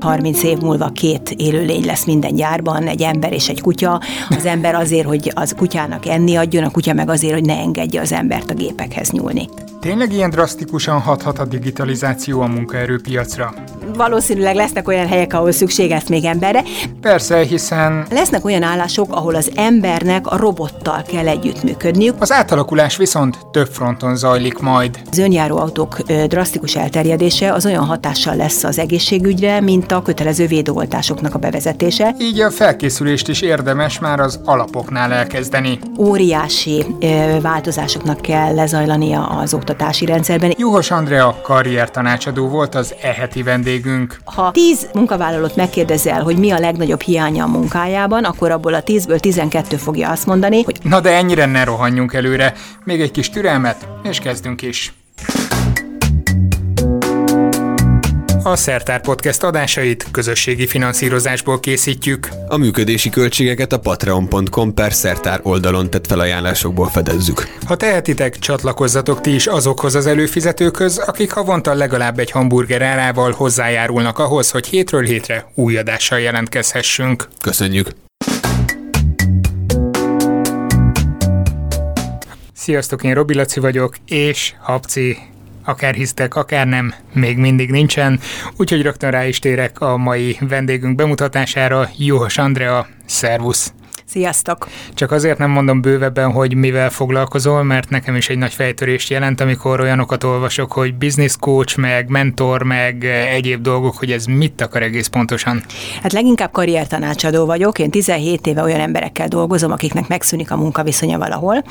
30 év múlva két élőlény lesz minden gyárban, egy ember és egy kutya. Az ember azért, hogy az kutyának enni adjon, a kutya meg azért, hogy ne engedje az embert a gépekhez nyúlni. Tényleg ilyen drasztikusan hathat a digitalizáció a munkaerőpiacra? Valószínűleg lesznek olyan helyek, ahol szükség lesz még emberre. Persze, hiszen... Lesznek olyan állások, ahol az embernek a robottal kell együttműködniük. Az átalakulás viszont több fronton zajlik majd. Az önjáró autók drasztikus elterjedése az olyan hatással lesz az egészségügyre, mint a kötelező védőoltásoknak a bevezetése. Így a felkészülést is érdemes már az alapoknál elkezdeni. Óriási változásoknak kell lezajlania az oktatási rendszerben. Juhos Andrea karriertanácsadó volt az eheti vendégünk. Ha tíz munkavállalót megkérdezel, hogy mi a legnagyobb hiánya a munkájában, akkor abból a tízből 12 fogja azt mondani, hogy Na de ennyire ne rohanjunk előre. Még egy kis türelmet, és kezdünk is. A Szertár Podcast adásait közösségi finanszírozásból készítjük. A működési költségeket a patreon.com per szertár oldalon tett felajánlásokból fedezzük. Ha tehetitek, csatlakozzatok ti is azokhoz az előfizetőkhöz, akik havonta legalább egy hamburger árával hozzájárulnak ahhoz, hogy hétről hétre új adással jelentkezhessünk. Köszönjük! Sziasztok, én Robi Laci vagyok, és Habci akár hisztek, akár nem, még mindig nincsen, úgyhogy rögtön rá is térek a mai vendégünk bemutatására, Juhos Andrea, szervusz! Sziasztok! Csak azért nem mondom bővebben, hogy mivel foglalkozol, mert nekem is egy nagy fejtörést jelent, amikor olyanokat olvasok, hogy business coach, meg mentor, meg egyéb dolgok, hogy ez mit akar egész pontosan. Hát leginkább karriertanácsadó vagyok. Én 17 éve olyan emberekkel dolgozom, akiknek megszűnik a munkaviszonya valahol,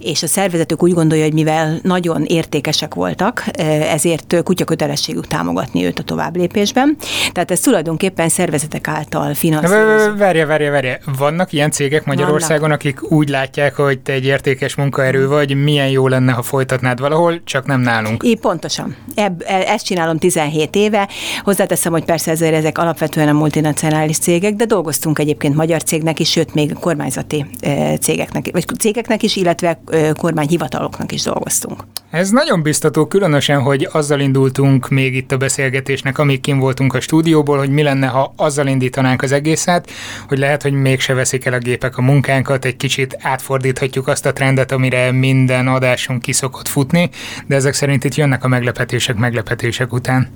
és a szervezetük úgy gondolja, hogy mivel nagyon értékesek voltak, ezért kutyakötelességük támogatni őt a tovább lépésben. Tehát ez tulajdonképpen szervezetek által finanszírozott. Várja, várja, várja. Vannak ilyen cégek, cégek Magyarországon, Vannak. akik úgy látják, hogy te egy értékes munkaerő vagy, milyen jó lenne, ha folytatnád valahol, csak nem nálunk. Így pontosan. Ebb, e, ezt csinálom 17 éve. Hozzáteszem, hogy persze ezért ezek alapvetően a multinacionális cégek, de dolgoztunk egyébként magyar cégnek is, sőt még kormányzati e, cégeknek, vagy cégeknek is, illetve e, kormányhivataloknak is dolgoztunk. Ez nagyon biztató, különösen, hogy azzal indultunk még itt a beszélgetésnek, amíg kim voltunk a stúdióból, hogy mi lenne, ha azzal indítanánk az egészet, hogy lehet, hogy mégse veszik el a gépek a munkánkat, egy kicsit átfordíthatjuk azt a trendet, amire minden adásunk kiszokott futni, de ezek szerint itt jönnek a meglepetések meglepetések után.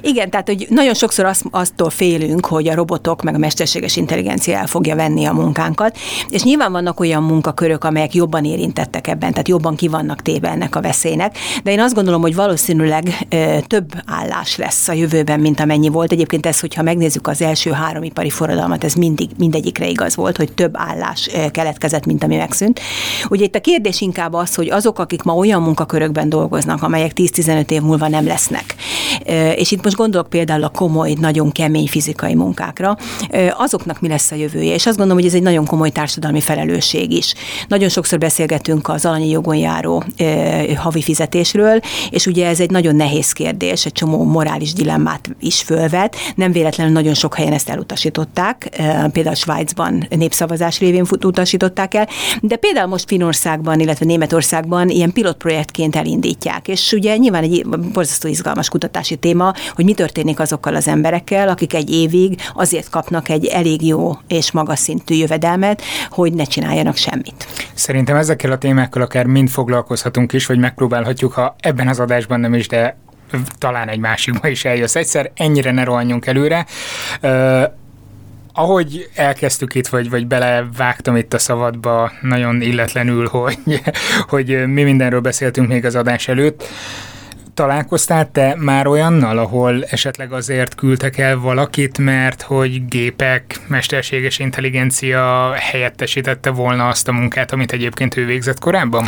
Igen, tehát hogy nagyon sokszor azt, aztól félünk, hogy a robotok meg a mesterséges intelligencia el fogja venni a munkánkat, és nyilván vannak olyan munkakörök, amelyek jobban érintettek ebben, tehát jobban ki vannak téve ennek a veszélynek, de én azt gondolom, hogy valószínűleg több állás lesz a jövőben, mint amennyi volt. Egyébként ez, hogyha megnézzük az első három ipari forradalmat, ez mindig mindegyikre igaz volt, hogy több állás keletkezett, mint ami megszűnt. Ugye itt a kérdés inkább az, hogy azok, akik ma olyan munkakörökben dolgoznak, amelyek 10-15 év múlva nem lesznek, és itt most gondolok például a komoly, nagyon kemény fizikai munkákra, azoknak mi lesz a jövője. És azt gondolom, hogy ez egy nagyon komoly társadalmi felelősség is. Nagyon sokszor beszélgetünk az alanyi jogon járó havi fizetésről, és ugye ez egy nagyon nehéz kérdés, egy csomó morális dilemmát is fölvet. Nem véletlenül nagyon sok helyen ezt elutasították, például Svájcban népszavazás révén utasították el, de például most Finországban, illetve Németországban ilyen pilotprojektként elindítják, és ugye nyilván egy borzasztó izgalmas kutatási téma, hogy mi történik azokkal az emberekkel, akik egy évig azért kapnak egy elég jó és magas szintű jövedelmet, hogy ne csináljanak semmit. Szerintem ezekkel a témákkal akár mind foglalkozhatunk is, vagy megpróbálhatjuk, ha ebben az adásban nem is, de talán egy másikba is eljössz egyszer, ennyire ne rohanjunk előre. Ahogy elkezdtük itt, vagy, vagy belevágtam itt a szavadba nagyon illetlenül, hogy, hogy mi mindenről beszéltünk még az adás előtt, találkoztál te már olyannal, ahol esetleg azért küldtek el valakit, mert hogy gépek, mesterséges intelligencia helyettesítette volna azt a munkát, amit egyébként ő végzett korábban?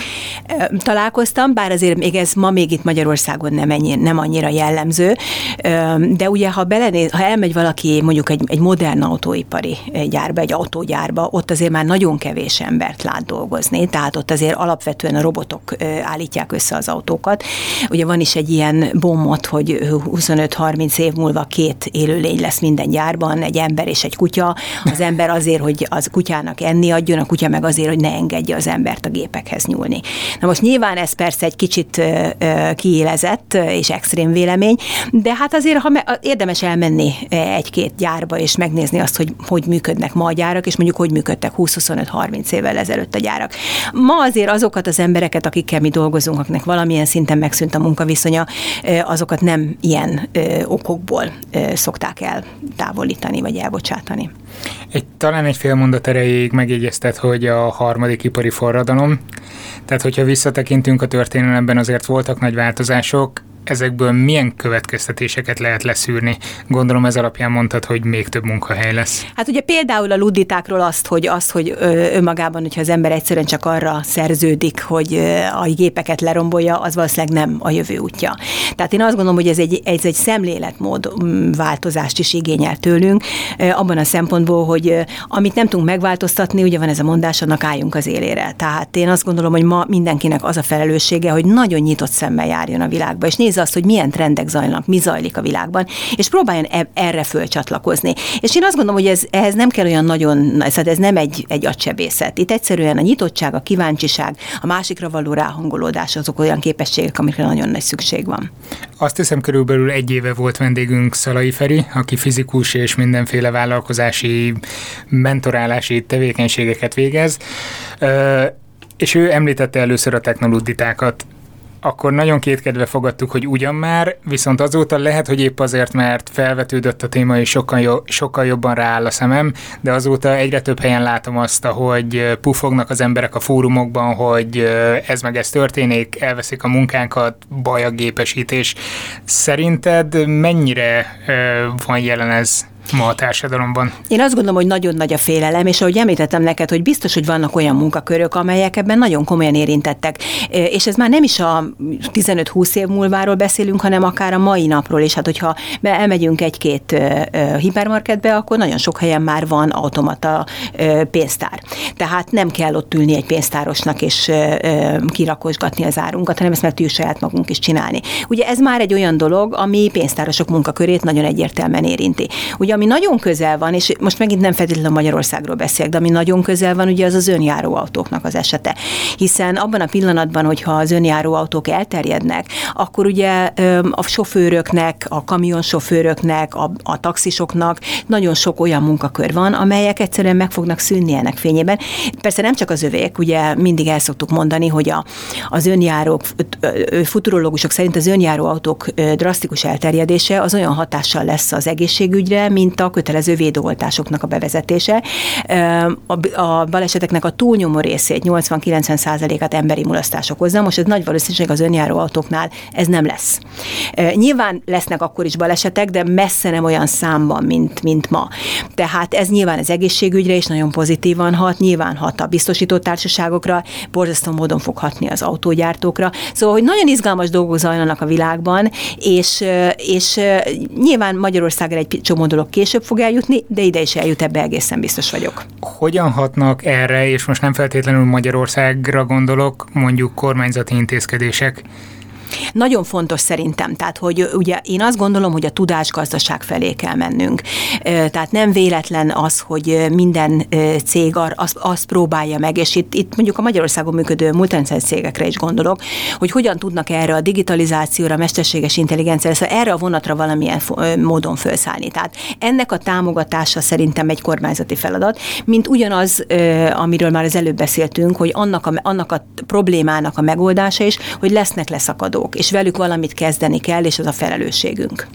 Találkoztam, bár azért még ez ma még itt Magyarországon nem, ennyi, nem annyira jellemző, de ugye ha, belenéz, ha elmegy valaki mondjuk egy, egy modern autóipari gyárba, egy autógyárba, ott azért már nagyon kevés embert lát dolgozni, tehát ott azért alapvetően a robotok állítják össze az autókat. Ugye van is egy ilyen bombot, hogy 25-30 év múlva két élőlény lesz minden gyárban, egy ember és egy kutya. Az ember azért, hogy az kutyának enni adjon, a kutya meg azért, hogy ne engedje az embert a gépekhez nyúlni. Na most nyilván ez persze egy kicsit kiélezett és extrém vélemény, de hát azért ha me- érdemes elmenni egy-két gyárba és megnézni azt, hogy hogy működnek ma a gyárak, és mondjuk hogy működtek 20-25-30 évvel ezelőtt a gyárak. Ma azért azokat az embereket, akikkel mi dolgozunk, akiknek valamilyen szinten megszűnt a munkaviszonya, azokat nem ilyen okokból szokták el távolítani vagy elbocsátani. Egy, talán egy fél mondat erejéig megjegyezted, hogy a harmadik ipari forradalom, tehát hogyha visszatekintünk a történelemben, azért voltak nagy változások, ezekből milyen következtetéseket lehet leszűrni? Gondolom ez alapján mondtad, hogy még több munkahely lesz. Hát ugye például a luditákról azt, hogy, azt, hogy önmagában, hogyha az ember egyszerűen csak arra szerződik, hogy a gépeket lerombolja, az valószínűleg nem a jövő útja. Tehát én azt gondolom, hogy ez egy, ez egy szemléletmód változást is igényel tőlünk, abban a szempontból, hogy amit nem tudunk megváltoztatni, ugye van ez a mondás, annak álljunk az élére. Tehát én azt gondolom, hogy ma mindenkinek az a felelőssége, hogy nagyon nyitott szemmel járjon a világba, és nézze azt, hogy milyen trendek zajlanak, mi zajlik a világban, és próbáljon e- erre fölcsatlakozni. És én azt gondolom, hogy ez, ehhez nem kell olyan nagyon, ez, ez nem egy, egy agysebészet. Itt egyszerűen a nyitottság, a kíváncsiság, a másikra való ráhangolódás azok olyan képességek, amikre nagyon nagy szükség van. Azt hiszem, körülbelül egy éve volt vendégünk Szalai Feri, aki fizikus és mindenféle vállalkozási, mentorálási tevékenységeket végez. És ő említette először a technolóditákat akkor nagyon kétkedve fogadtuk, hogy ugyan már, viszont azóta lehet, hogy épp azért, mert felvetődött a téma, és sokkal, jo- sokkal jobban rááll a szemem, de azóta egyre több helyen látom azt, hogy pufognak az emberek a fórumokban, hogy ez meg ez történik, elveszik a munkánkat, baj a gépesítés. Szerinted mennyire van jelen ez ma a társadalomban? Én azt gondolom, hogy nagyon nagy a félelem, és ahogy említettem neked, hogy biztos, hogy vannak olyan munkakörök, amelyek ebben nagyon komolyan érintettek. És ez már nem is a 15-20 év múlváról beszélünk, hanem akár a mai napról is. Hát, hogyha elmegyünk egy-két hipermarketbe, akkor nagyon sok helyen már van automata pénztár. Tehát nem kell ott ülni egy pénztárosnak és kirakosgatni az árunkat, hanem ezt meg tudjuk saját magunk is csinálni. Ugye ez már egy olyan dolog, ami pénztárosok munkakörét nagyon egyértelműen érinti. Ugye ami nagyon közel van, és most megint nem feltétlenül Magyarországról beszélek, de ami nagyon közel van, ugye az az önjáró autóknak az esete. Hiszen abban a pillanatban, hogyha az önjáró autók elterjednek, akkor ugye a sofőröknek, a kamionsofőröknek, a, a taxisoknak nagyon sok olyan munkakör van, amelyek egyszerűen meg fognak szűnni ennek fényében. Persze nem csak az övék, ugye mindig el szoktuk mondani, hogy a, az önjárók, futurológusok szerint az önjáró autók drasztikus elterjedése az olyan hatással lesz az egészségügyre, mint mint a kötelező védőoltásoknak a bevezetése. A baleseteknek a túlnyomó részét, 80-90 százalékat emberi mulasztás okozza, most ez nagy valószínűség az önjáró autóknál ez nem lesz. Nyilván lesznek akkor is balesetek, de messze nem olyan számban, mint, mint ma. Tehát ez nyilván az egészségügyre is nagyon pozitívan hat, nyilván hat a biztosító társaságokra, borzasztó módon fog hatni az autógyártókra. Szóval, hogy nagyon izgalmas dolgok zajlanak a világban, és, és nyilván Magyarországra egy csomó dolog később fog eljutni, de ide is eljut, ebbe egészen biztos vagyok. Hogyan hatnak erre, és most nem feltétlenül Magyarországra gondolok, mondjuk kormányzati intézkedések? Nagyon fontos szerintem, tehát hogy ugye én azt gondolom, hogy a tudásgazdaság felé kell mennünk. Tehát nem véletlen az, hogy minden cég azt, azt próbálja meg, és itt, itt mondjuk a Magyarországon működő multinacionális cégekre is gondolok, hogy hogyan tudnak erre a digitalizációra, a mesterséges intelligenciára, szóval erre a vonatra valamilyen módon felszállni. Tehát ennek a támogatása szerintem egy kormányzati feladat, mint ugyanaz, amiről már az előbb beszéltünk, hogy annak a, annak a problémának a megoldása is, hogy lesznek leszakadó dolgozók, és velük valamit kezdeni kell, és az a felelősségünk.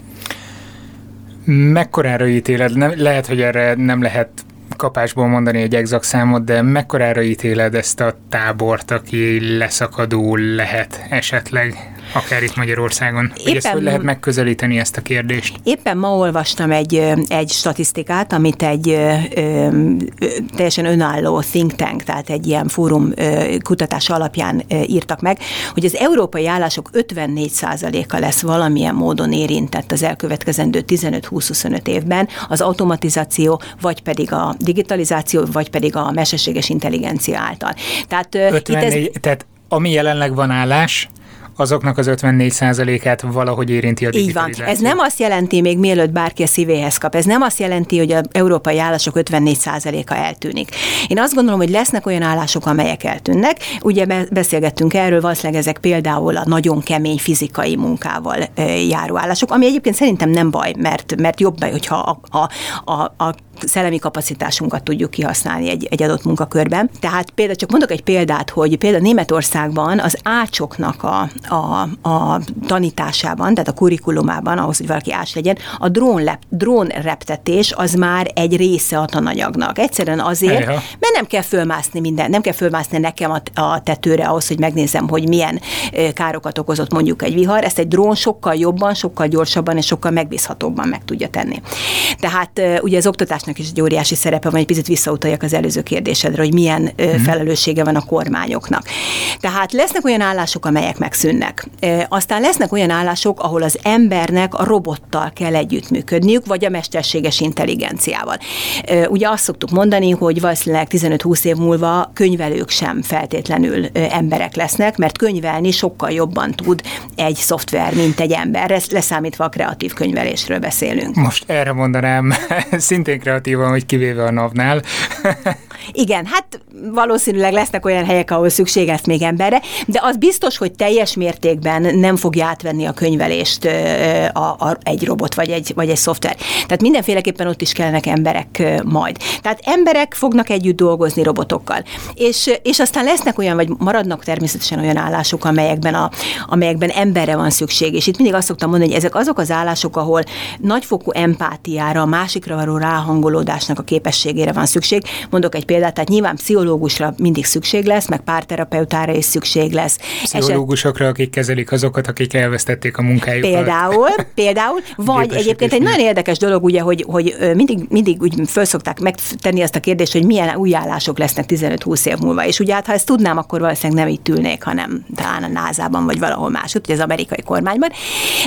Mekkorára ítéled? Nem, lehet, hogy erre nem lehet kapásból mondani egy exakt számot, de mekkorára ítéled ezt a tábort, aki leszakadó lehet esetleg? Akár itt Magyarországon? Éppen, hogy ezt hogy lehet megközelíteni ezt a kérdést? Éppen ma olvastam egy, egy statisztikát, amit egy ö, ö, teljesen önálló think tank, tehát egy ilyen fórum ö, kutatás alapján ö, írtak meg, hogy az európai állások 54%-a lesz valamilyen módon érintett az elkövetkezendő 15-20-25 évben az automatizáció, vagy pedig a digitalizáció, vagy pedig a mesterséges intelligencia által. Tehát, 54, ez, tehát ami jelenleg van állás, azoknak az 54%-át valahogy érinti a digitalizáció. Így van. Ez nem azt jelenti, még mielőtt bárki a szívéhez kap, ez nem azt jelenti, hogy az európai állások 54%-a eltűnik. Én azt gondolom, hogy lesznek olyan állások, amelyek eltűnnek. Ugye beszélgettünk erről, valószínűleg ezek például a nagyon kemény fizikai munkával járó állások, ami egyébként szerintem nem baj, mert, mert jobb, hogyha a, a, a, a szellemi kapacitásunkat tudjuk kihasználni egy, egy adott munkakörben. Tehát például csak mondok egy példát, hogy például Németországban az ácsoknak a, a, a tanításában, tehát a kurikulumában, ahhoz, hogy valaki ács legyen, a drón, drón reptetés az már egy része a tananyagnak. Egyszerűen azért, Ejha. mert nem kell fölmászni minden, nem kell fölmászni nekem a, a tetőre ahhoz, hogy megnézem, hogy milyen károkat okozott mondjuk egy vihar. Ezt egy drón sokkal jobban, sokkal gyorsabban és sokkal megbízhatóbban meg tudja tenni. Tehát ugye az oktatásnak is egy óriási szerepe van, egy picit visszautaljak az előző kérdésedre, hogy milyen hmm. felelőssége van a kormányoknak. Tehát lesznek olyan állások, amelyek megszűnnek. Aztán lesznek olyan állások, ahol az embernek a robottal kell együttműködniük, vagy a mesterséges intelligenciával. Ugye azt szoktuk mondani, hogy valószínűleg 15-20 év múlva könyvelők sem feltétlenül emberek lesznek, mert könyvelni sokkal jobban tud egy szoftver, mint egy ember, leszámítva a kreatív könyvelésről beszélünk. Most erre mondanám szintén kreatívan, hogy kivéve a NAV-nál. Igen, hát valószínűleg lesznek olyan helyek, ahol szükség lesz még emberre, de az biztos, hogy teljes mértékben nem fogja átvenni a könyvelést a, a, egy robot vagy egy, vagy egy szoftver. Tehát mindenféleképpen ott is kellenek emberek majd. Tehát emberek fognak együtt dolgozni robotokkal. És, és aztán lesznek olyan, vagy maradnak természetesen olyan állások, amelyekben, a, amelyekben emberre van szükség. És itt mindig azt szoktam mondani, hogy ezek azok az állások, ahol nagyfokú empátiára, a másikra való ráhangolódásnak a képességére van szükség. Mondok egy példát, tehát nyilván pszichológusra mindig szükség lesz, meg párterapeutára is szükség lesz. Pszichológusokra, akik kezelik azokat, akik elvesztették a munkájukat. Például, például vagy egyébként egy nagyon érdekes dolog, ugye, hogy, hogy mindig, mindig úgy felszokták megtenni azt a kérdést, hogy milyen új állások lesznek 15-20 év múlva. És ugye hát, ha ezt tudnám, akkor valószínűleg nem itt ülnék, hanem talán a NASA-ban, vagy valahol máshogy, az amerikai kormányban.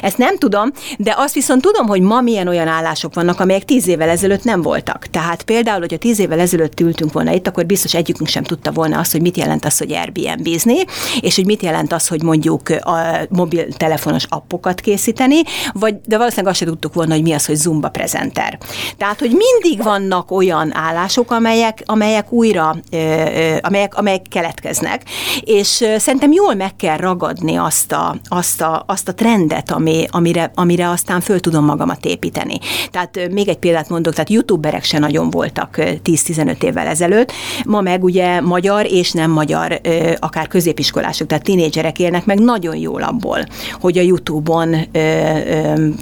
Ezt nem tudom, de azt viszont tudom, hogy ma milyen olyan állások vannak, amelyek 10 évvel ezelőtt nem voltak. Tehát például, hogy a 10 évvel ezelőtt ültünk volna itt, akkor biztos egyikünk sem tudta volna azt, hogy mit jelent az, hogy Airbnb-zni, és hogy mit jelent az, hogy mondjuk a mobiltelefonos appokat készíteni, vagy, de valószínűleg azt sem tudtuk volna, hogy mi az, hogy Zumba prezenter. Tehát, hogy mindig vannak olyan állások, amelyek, amelyek újra, amelyek, amelyek keletkeznek, és szerintem jól meg kell ragadni azt a, azt a, azt a trendet, ami, amire, amire aztán föl tudom magamat építeni. Tehát még egy példát mondok, tehát youtuberek se nagyon voltak 10-15 évvel ezelőtt, ma meg ugye magyar és nem magyar, akár középiskolások, tehát tinédzserek élnek meg nagyon jól abból, hogy a YouTube-on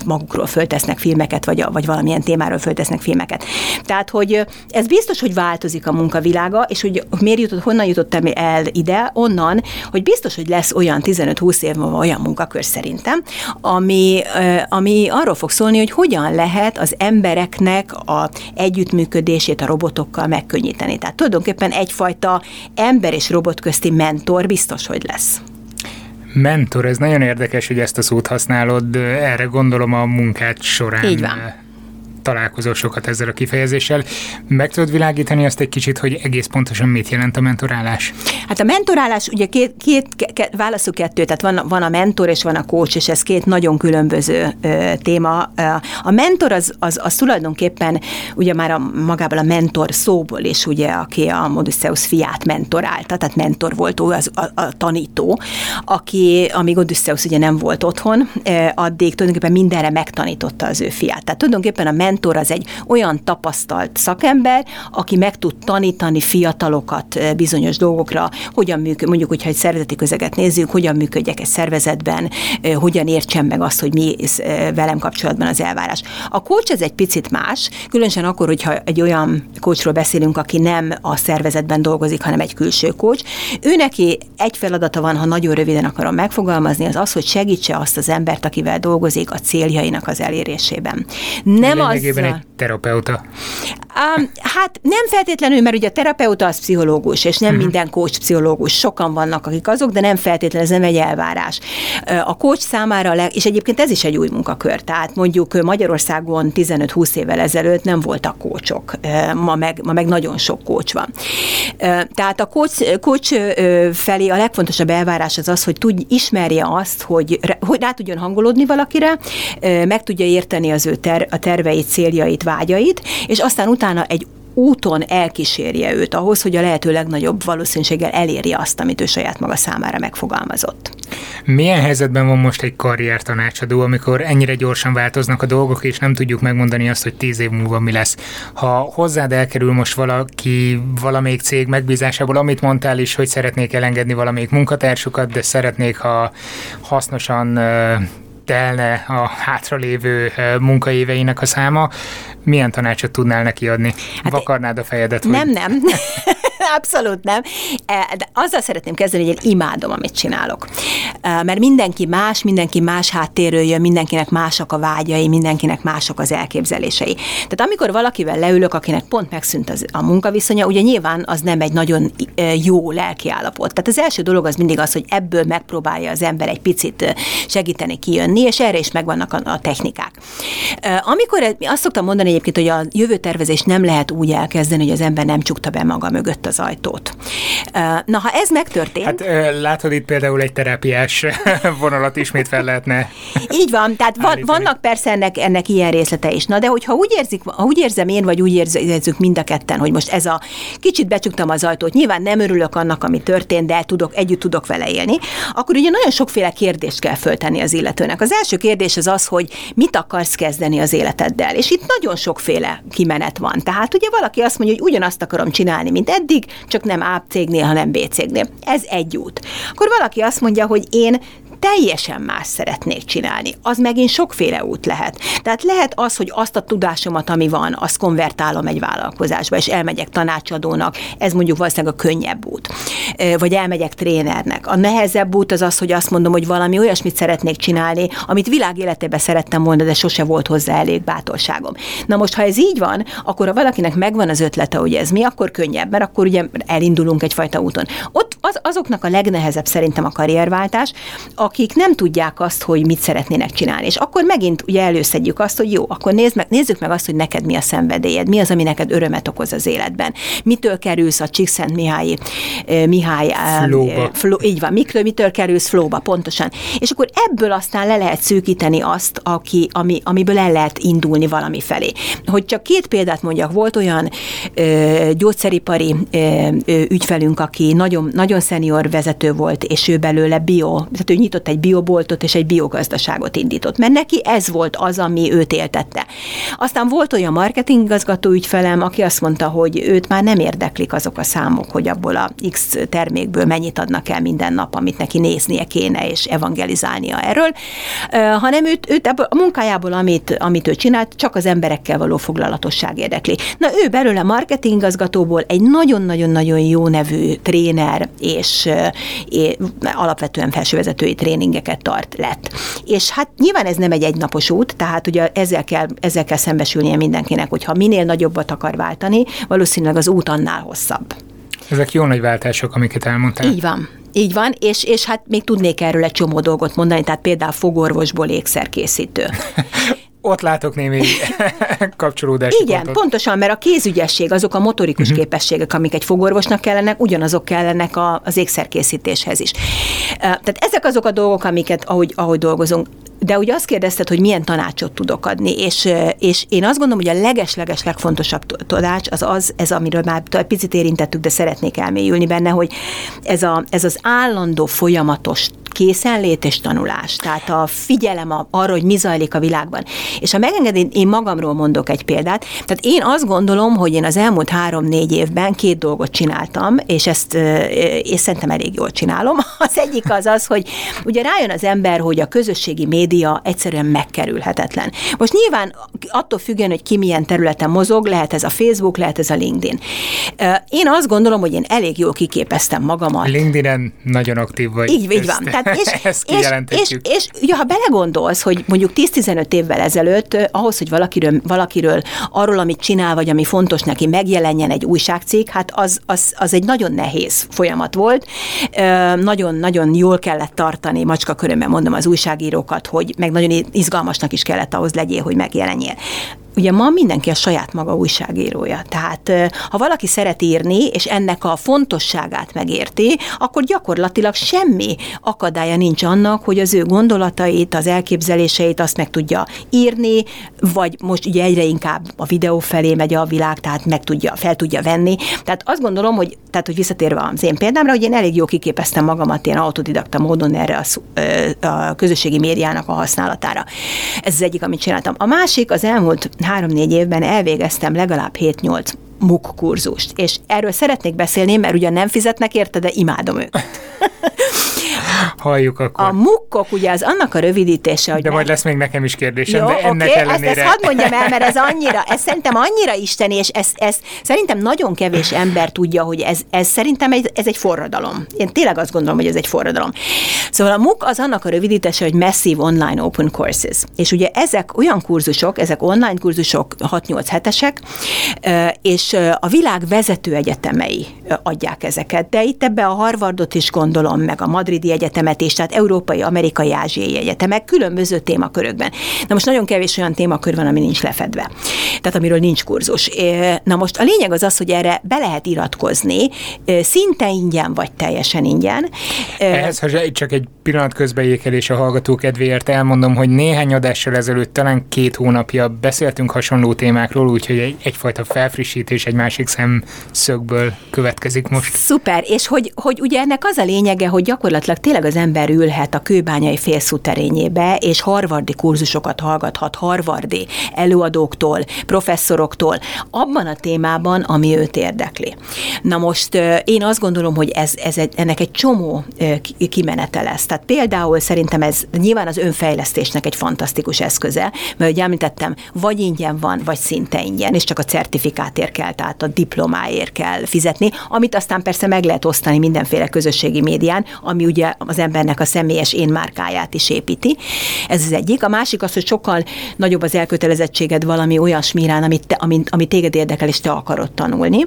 magukról föltesznek filmeket, vagy, vagy valamilyen témáról föltesznek filmeket. Tehát, hogy ez biztos, hogy változik a munkavilága, és hogy miért jutott, honnan jutottam el ide, onnan, hogy biztos, hogy lesz olyan 15-20 év múlva olyan munkakör szerintem, ami, ami arról fog szólni, hogy hogyan lehet az embereknek a együttműködését a robotokkal megkönnyíteni. Tehát tulajdonképpen egyfajta ember és robot közti mentor biztos, hogy lesz. Mentor, ez nagyon érdekes, hogy ezt a szót használod, erre gondolom a munkát során. Így van találkozol sokat ezzel a kifejezéssel. Meg tudod világítani azt egy kicsit, hogy egész pontosan mit jelent a mentorálás? Hát a mentorálás, ugye két, két ke, válaszok kettő, tehát van, van a mentor és van a coach, és ez két nagyon különböző ö, téma. A mentor az, az, az tulajdonképpen ugye már a, magában a mentor szóból is, ugye, aki a Odysseus fiát mentorálta, tehát mentor volt ő, az, a, a tanító, aki, amíg Odysseus ugye nem volt otthon, addig tulajdonképpen mindenre megtanította az ő fiát. Tehát tulajdonképpen a mentor mentor az egy olyan tapasztalt szakember, aki meg tud tanítani fiatalokat bizonyos dolgokra, hogyan működik, mondjuk, hogyha egy szervezeti közeget nézzük, hogyan működjek egy szervezetben, hogyan értsem meg azt, hogy mi velem kapcsolatban az elvárás. A coach ez egy picit más, különösen akkor, hogyha egy olyan coachról beszélünk, aki nem a szervezetben dolgozik, hanem egy külső coach. Ő neki egy feladata van, ha nagyon röviden akarom megfogalmazni, az az, hogy segítse azt az embert, akivel dolgozik a céljainak az elérésében. Nem az, lényegében egy terapeuta. Um, hát nem feltétlenül, mert ugye a terapeuta az pszichológus, és nem uh-huh. minden coach pszichológus. Sokan vannak, akik azok, de nem feltétlenül, ez nem egy elvárás. A coach számára, és egyébként ez is egy új munkakör, tehát mondjuk Magyarországon 15-20 évvel ezelőtt nem voltak kócsok, ma meg, ma meg nagyon sok kócs van. Tehát a coach, coach felé a legfontosabb elvárás az az, hogy tudj, ismerje azt, hogy, hogy rá tudjon hangolódni valakire, meg tudja érteni az ő ter, a terveit, céljait, vágyait, és aztán utána egy úton elkísérje őt ahhoz, hogy a lehető legnagyobb valószínűséggel elérje azt, amit ő saját maga számára megfogalmazott. Milyen helyzetben van most egy karrier tanácsadó, amikor ennyire gyorsan változnak a dolgok, és nem tudjuk megmondani azt, hogy tíz év múlva mi lesz? Ha hozzád elkerül most valaki valamelyik cég megbízásából, amit mondtál is, hogy szeretnék elengedni valamelyik munkatársukat, de szeretnék, ha hasznosan telne a hátralévő munkaéveinek a száma, milyen tanácsot tudnál neki adni? Hát Vakarnád a fejedet? Hogy... Nem, nem. Abszolút nem. E, de azzal szeretném kezdeni, hogy én imádom, amit csinálok. E, mert mindenki más, mindenki más háttérről jön, mindenkinek mások a vágyai, mindenkinek mások az elképzelései. Tehát amikor valakivel leülök, akinek pont megszűnt az, a munkaviszonya, ugye nyilván az nem egy nagyon e, jó lelkiállapot. Tehát az első dolog az mindig az, hogy ebből megpróbálja az ember egy picit segíteni kijönni, és erre is megvannak a, a technikák. Amikor azt szoktam mondani egyébként, hogy a jövőtervezés nem lehet úgy elkezdeni, hogy az ember nem csukta be maga mögött az ajtót. Na, ha ez megtörtént... Hát látod itt például egy terápiás vonalat ismét fel lehetne Így van, tehát van, vannak persze ennek, ennek ilyen részlete is. Na, de hogyha úgy, érzik, ha úgy érzem én, vagy úgy érzük mind a ketten, hogy most ez a kicsit becsuktam az ajtót, nyilván nem örülök annak, ami történt, de tudok, együtt tudok vele élni, akkor ugye nagyon sokféle kérdést kell föltenni az illetőnek. Az első kérdés az az, hogy mit akarsz kezdeni az életeddel. És itt nagyon sokféle kimenet van. Tehát ugye valaki azt mondja, hogy ugyanazt akarom csinálni, mint eddig, csak nem A cégnél, hanem B cégnél. Ez egy út. Akkor valaki azt mondja, hogy én teljesen más szeretnék csinálni. Az megint sokféle út lehet. Tehát lehet az, hogy azt a tudásomat, ami van, azt konvertálom egy vállalkozásba, és elmegyek tanácsadónak, ez mondjuk valószínűleg a könnyebb út. Vagy elmegyek trénernek. A nehezebb út az az, hogy azt mondom, hogy valami olyasmit szeretnék csinálni, amit világ életében szerettem volna, de sose volt hozzá elég bátorságom. Na most, ha ez így van, akkor ha valakinek megvan az ötlete, hogy ez mi, akkor könnyebb, mert akkor ugye elindulunk egyfajta úton. Ott az, azoknak a legnehezebb szerintem a karrierváltás, akik nem tudják azt, hogy mit szeretnének csinálni. És akkor megint ugye előszedjük azt, hogy jó, akkor nézd meg, nézzük meg azt, hogy neked mi a szenvedélyed, mi az, ami neked örömet okoz az életben. Mitől kerülsz a Csíkszent Mihály, Mihály flóba. Fló, így van, mitől, mitől kerülsz flóba, pontosan. És akkor ebből aztán le lehet szűkíteni azt, aki, ami, amiből el lehet indulni valami felé. Hogy csak két példát mondjak, volt olyan ö, gyógyszeripari ö, ö, ügyfelünk, aki nagyon, nagyon szenior vezető volt, és ő belőle bio, tehát ő nyitott nyitott egy bioboltot és egy biogazdaságot indított, mert neki ez volt az, ami őt éltette. Aztán volt olyan marketingigazgató ügyfelem, aki azt mondta, hogy őt már nem érdeklik azok a számok, hogy abból a X termékből mennyit adnak el minden nap, amit neki néznie kéne és evangelizálnia erről, hanem őt, őt a munkájából, amit, amit ő csinált, csak az emberekkel való foglalatosság érdekli. Na ő belőle marketingigazgatóból egy nagyon-nagyon-nagyon jó nevű tréner és, és alapvetően felsővezetői tréningeket tart lett. És hát nyilván ez nem egy egynapos út, tehát ugye ezzel kell, ezzel kell szembesülnie mindenkinek, hogyha minél nagyobbat akar váltani, valószínűleg az út annál hosszabb. Ezek jó nagy váltások, amiket elmondtál. Így van. Így van, és, és hát még tudnék erről egy csomó dolgot mondani, tehát például fogorvosból ékszerkészítő. ott látok némi kapcsolódási Igen, pontot. pontosan, mert a kézügyesség, azok a motorikus uh-huh. képességek, amik egy fogorvosnak kellenek, ugyanazok kellenek a, az ékszerkészítéshez is. Tehát ezek azok a dolgok, amiket, ahogy, ahogy dolgozunk, de ugye azt kérdezted, hogy milyen tanácsot tudok adni, és, és én azt gondolom, hogy a leges-leges legfontosabb tanács az az, ez amiről már picit érintettük, de szeretnék elmélyülni benne, hogy ez, a, ez az állandó folyamatos készenlét és tanulás. Tehát a figyelem arra, hogy mi zajlik a világban. És ha megengedi, én magamról mondok egy példát. Tehát én azt gondolom, hogy én az elmúlt három-négy évben két dolgot csináltam, és ezt és szerintem elég jól csinálom. Az egyik az az, hogy ugye rájön az ember, hogy a közösségi média egyszerűen megkerülhetetlen. Most nyilván attól függően, hogy ki milyen területen mozog, lehet ez a Facebook, lehet ez a LinkedIn. Én azt gondolom, hogy én elég jól kiképeztem magamat. LinkedIn-en nagyon aktív vagy. Így, így van. Tehát és, és, és, és ugye, ha belegondolsz, hogy mondjuk 10-15 évvel ezelőtt ahhoz, hogy valakiről, valakiről arról, amit csinál, vagy ami fontos neki, megjelenjen egy újságcikk, hát az, az, az egy nagyon nehéz folyamat volt. Nagyon-nagyon jól kellett tartani, macska körömben mondom az újságírókat, hogy meg nagyon izgalmasnak is kellett ahhoz legyél, hogy megjelenjél. Ugye ma mindenki a saját maga újságírója. Tehát ha valaki szeret írni, és ennek a fontosságát megérti, akkor gyakorlatilag semmi akadálya nincs annak, hogy az ő gondolatait, az elképzeléseit azt meg tudja írni, vagy most ugye egyre inkább a videó felé megy a világ, tehát meg tudja, fel tudja venni. Tehát azt gondolom, hogy, tehát, hogy visszatérve az én példámra, hogy én elég jó kiképeztem magamat ilyen autodidakta módon erre a, a közösségi médiának a használatára. Ez az egyik, amit csináltam. A másik, az elmúlt három-négy évben elvégeztem legalább 7-8 MOOC kurzust, és erről szeretnék beszélni, mert ugyan nem fizetnek érte, de imádom őket. Halljuk akkor. A mukkok, ugye az annak a rövidítése, hogy... De majd lesz még nekem is kérdésem, Jó, de ennek okay, ellenére... Ezt, ezt hadd mondjam el, mert ez annyira, ez szerintem annyira isteni, és ez, ez szerintem nagyon kevés ember tudja, hogy ez, ez szerintem egy, ez egy forradalom. Én tényleg azt gondolom, hogy ez egy forradalom. Szóval a MOOC az annak a rövidítése, hogy Massive Online Open Courses. És ugye ezek olyan kurzusok, ezek online kurzusok 6-8 hetesek, és a világ vezető egyetemei adják ezeket. De itt ebbe a Harvardot is gondolom, meg a Madridi Egyetemet is, tehát európai, amerikai, ázsiai egyetemek különböző témakörökben. Na most nagyon kevés olyan témakör van, ami nincs lefedve. Tehát amiről nincs kurzus. Na most a lényeg az az, hogy erre be lehet iratkozni, szinte ingyen vagy teljesen ingyen. Ehhez, ha csak egy pillanat közbeékelés a hallgató kedvéért elmondom, hogy néhány adással ezelőtt, talán két hónapja beszéltünk hasonló témákról, úgyhogy egy, egyfajta felfrissítés egy másik szemszögből következik most. Szuper, és hogy, hogy ugye ennek az a lényege, hogy gyakorlatilag tényleg az ember ülhet a kőbányai félszúterényébe, és harvardi kurzusokat hallgathat harvardi előadóktól, professzoroktól, abban a témában, ami őt érdekli. Na most én azt gondolom, hogy ez, ez egy, ennek egy csomó kimenete lesz. Tehát például szerintem ez nyilván az önfejlesztésnek egy fantasztikus eszköze, mert ugye említettem, vagy ingyen van, vagy szinte ingyen, és csak a certifikátért kell, tehát a diplomáért kell fizetni, amit aztán persze meg lehet osztani mindenféle közösségi médián, ami ugye az embernek a személyes én márkáját is építi. Ez az egyik. A másik az, hogy sokkal nagyobb az elkötelezettséged valami olyasmi irán, amit, te, amit, amit téged érdekel, és te akarod tanulni.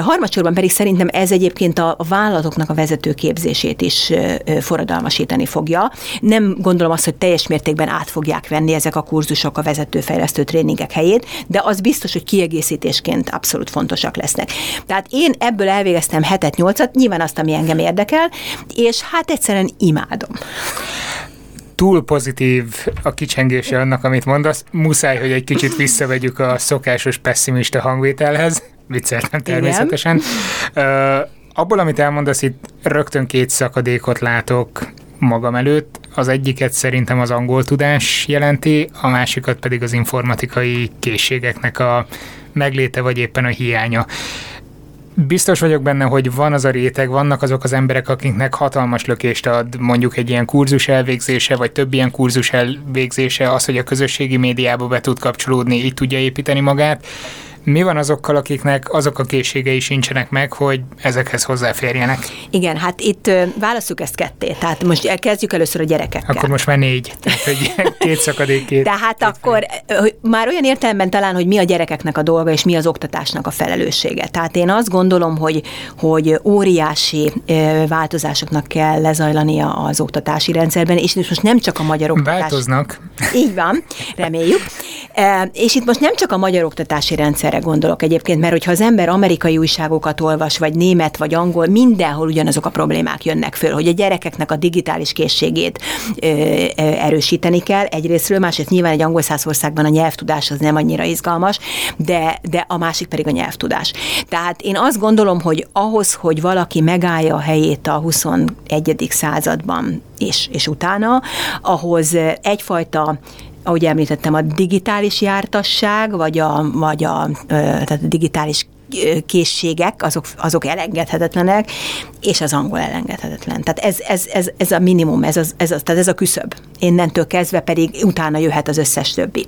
Harmadsorban pedig szerintem ez egyébként a, a vállalatoknak a vezetőképzését is forradalmasítani fogja. Nem gondolom azt, hogy teljes mértékben át fogják venni ezek a kurzusok a vezetőfejlesztő tréningek helyét, de az biztos, hogy kiegészítésként abszolút fontosak lesznek. Tehát én ebből elvégeztem hetet, nyolcat, nyilván azt, ami engem érdekel, és hát egyszerűen imádom túl pozitív a kicsengése annak, amit mondasz. Muszáj, hogy egy kicsit visszavegyük a szokásos pessimista hangvételhez. Vicceltem természetesen. Igen. Uh, abból, amit elmondasz, itt rögtön két szakadékot látok magam előtt. Az egyiket szerintem az angol tudás jelenti, a másikat pedig az informatikai készségeknek a megléte, vagy éppen a hiánya. Biztos vagyok benne, hogy van az a réteg, vannak azok az emberek, akiknek hatalmas lökést ad mondjuk egy ilyen kurzus elvégzése, vagy több ilyen kurzus elvégzése, az, hogy a közösségi médiába be tud kapcsolódni, így tudja építeni magát mi van azokkal, akiknek azok a készségei sincsenek meg, hogy ezekhez hozzáférjenek? Igen, hát itt válaszuk ezt ketté. Tehát most kezdjük először a gyerekekkel. Akkor most már négy. Tehát, hogy két szakadék, két. Tehát két akkor hogy már olyan értelemben talán, hogy mi a gyerekeknek a dolga, és mi az oktatásnak a felelőssége. Tehát én azt gondolom, hogy, hogy óriási változásoknak kell lezajlania az oktatási rendszerben, és most nem csak a magyar oktatás. Változnak. Így van, reméljük. És itt most nem csak a magyar oktatási rendszer erre gondolok egyébként, mert hogyha az ember amerikai újságokat olvas, vagy német, vagy angol, mindenhol ugyanazok a problémák jönnek föl, hogy a gyerekeknek a digitális készségét ö, ö, erősíteni kell egyrésztről, másrészt nyilván egy angol országban a nyelvtudás az nem annyira izgalmas, de, de a másik pedig a nyelvtudás. Tehát én azt gondolom, hogy ahhoz, hogy valaki megállja a helyét a 21. században és, és utána, ahhoz egyfajta ahogy említettem, a digitális jártasság, vagy a, vagy a, tehát a digitális készségek, azok, azok elengedhetetlenek, és az angol elengedhetetlen. Tehát ez, ez, ez, ez a minimum, ez, az, ez, az, tehát ez a küszöb. Innentől kezdve pedig utána jöhet az összes többi.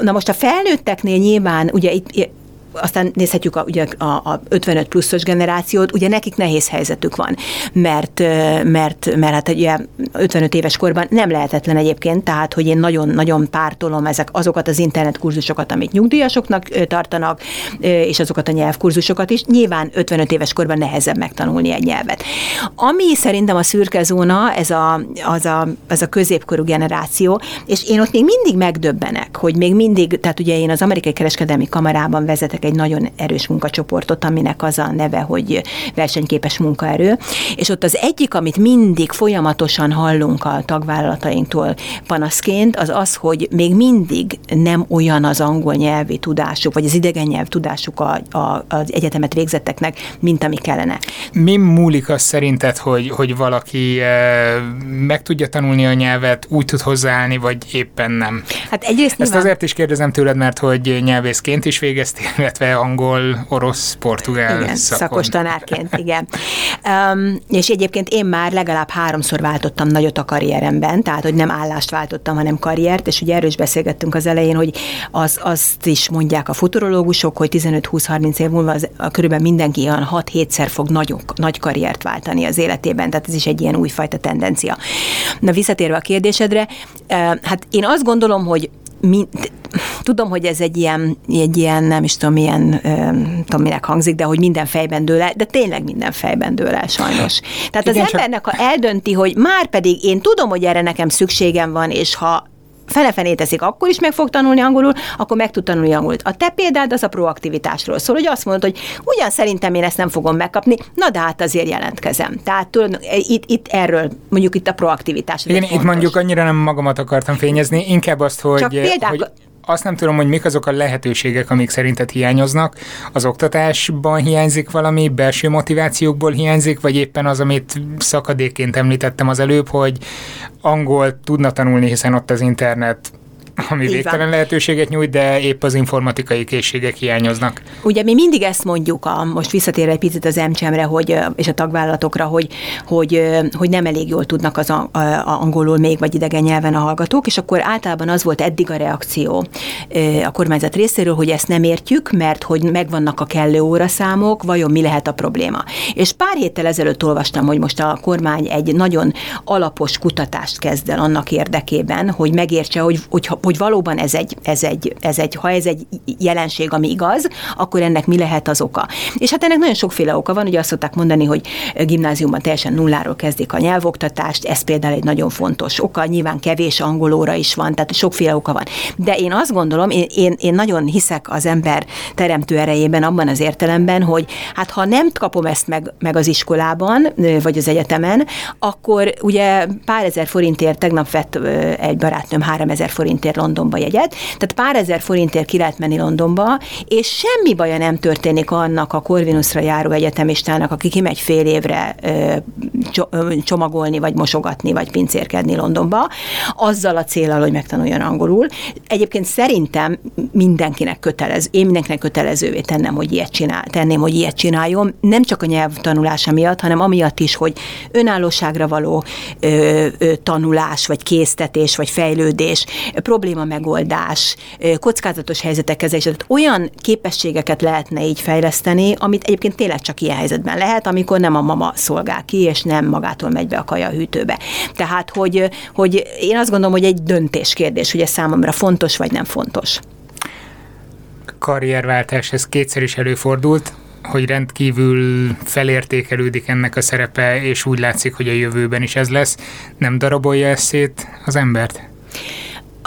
Na most a felnőtteknél nyilván, ugye itt aztán nézhetjük a, ugye a, a 55 pluszos generációt, ugye nekik nehéz helyzetük van, mert, mert, mert hát ugye 55 éves korban nem lehetetlen egyébként, tehát hogy én nagyon-nagyon pártolom ezek azokat az internetkurzusokat, amit nyugdíjasoknak tartanak, és azokat a nyelvkurzusokat is. Nyilván 55 éves korban nehezebb megtanulni egy nyelvet. Ami szerintem a szürke zóna, ez a, az a, az a középkorú generáció, és én ott még mindig megdöbbenek, hogy még mindig, tehát ugye én az amerikai kereskedelmi kamarában vezetek egy nagyon erős munkacsoportot, aminek az a neve, hogy versenyképes munkaerő, és ott az egyik, amit mindig folyamatosan hallunk a tagvállalatainktól panaszként, az az, hogy még mindig nem olyan az angol nyelvi tudásuk, vagy az idegen nyelv tudásuk a, a, az egyetemet végzetteknek, mint ami kellene. Mi múlik az szerinted, hogy, hogy valaki e, meg tudja tanulni a nyelvet, úgy tud hozzáállni, vagy éppen nem? Hát egyrészt Ezt nyilván... azért is kérdezem tőled, mert hogy nyelvészként is végeztél, illetve angol, orosz, portugál igen, szakon. szakos tanárként, igen. Um, és egyébként én már legalább háromszor váltottam nagyot a karrieremben, tehát hogy nem állást váltottam, hanem karriert, és ugye erről is beszélgettünk az elején, hogy az, azt is mondják a futurológusok, hogy 15-20-30 év múlva az, a, körülbelül mindenki olyan 6-7-szer fog nagy, nagy karriert váltani az életében, tehát ez is egy ilyen újfajta tendencia. Na visszatérve a kérdésedre, hát én azt gondolom, hogy mi, tudom, hogy ez egy ilyen, egy ilyen, nem is tudom, milyen, tudom, minek hangzik, de hogy minden fejben dől el, de tényleg minden fejben dől el sajnos. Tehát Igen, az embernek, ha eldönti, hogy már pedig én tudom, hogy erre nekem szükségem van, és ha fele-felé teszik, akkor is meg fog tanulni angolul, akkor meg tud tanulni angolul. A te példád az a proaktivitásról szól, hogy azt mondod, hogy ugyan szerintem én ezt nem fogom megkapni, na de hát azért jelentkezem. Tehát tudod, itt, itt erről, mondjuk itt a proaktivitás. Igen, itt mondjuk annyira nem magamat akartam fényezni, inkább azt, hogy, Csak példák, hogy azt nem tudom, hogy mik azok a lehetőségek, amik szerinted hiányoznak. Az oktatásban hiányzik valami, belső motivációkból hiányzik, vagy éppen az, amit szakadékként említettem az előbb, hogy angol tudna tanulni, hiszen ott az internet ami Így végtelen van. lehetőséget nyújt, de épp az informatikai készségek hiányoznak. Ugye mi mindig ezt mondjuk, a, most visszatérve egy picit az emcsemre, hogy, és a tagvállalatokra, hogy, hogy, hogy nem elég jól tudnak az a, a, a angolul még, vagy idegen nyelven a hallgatók, és akkor általában az volt eddig a reakció a kormányzat részéről, hogy ezt nem értjük, mert hogy megvannak a kellő óraszámok, vajon mi lehet a probléma. És pár héttel ezelőtt olvastam, hogy most a kormány egy nagyon alapos kutatást kezd el annak érdekében, hogy megértse, hogy, hogy, hogy valóban ez egy, ez egy, ez egy, ha ez egy jelenség, ami igaz, akkor ennek mi lehet az oka. És hát ennek nagyon sokféle oka van, ugye azt szokták mondani, hogy gimnáziumban teljesen nulláról kezdik a nyelvoktatást, ez például egy nagyon fontos oka, nyilván kevés angolóra is van, tehát sokféle oka van. De én azt gondolom, én, én, én nagyon hiszek az ember teremtő erejében abban az értelemben, hogy hát ha nem kapom ezt meg, meg az iskolában, vagy az egyetemen, akkor ugye pár ezer forintért tegnap vett egy barátnőm három ezer forintért Londonba jegyet, tehát pár ezer forintért ki lehet menni Londonba, és semmi baja nem történik annak a Corvinusra járó egyetemistának, aki kimegy fél évre csomagolni, vagy mosogatni, vagy pincérkedni Londonba, azzal a célral, hogy megtanuljon angolul. Egyébként szerintem mindenkinek kötelező, én mindenkinek kötelezővé tennem, hogy ilyet csinál, tenném, hogy ilyet csináljon, nem csak a nyelvtanulása miatt, hanem amiatt is, hogy önállóságra való ö, ö, tanulás, vagy késztetés, vagy fejlődés, probléma probléma megoldás, kockázatos helyzetek kezelése, tehát olyan képességeket lehetne így fejleszteni, amit egyébként tényleg csak ilyen helyzetben lehet, amikor nem a mama szolgál ki, és nem magától megy be a kaja a hűtőbe. Tehát, hogy, hogy én azt gondolom, hogy egy döntéskérdés, hogy ez számomra fontos vagy nem fontos. Karrierváltás, ez kétszer is előfordult hogy rendkívül felértékelődik ennek a szerepe, és úgy látszik, hogy a jövőben is ez lesz. Nem darabolja ezt az embert?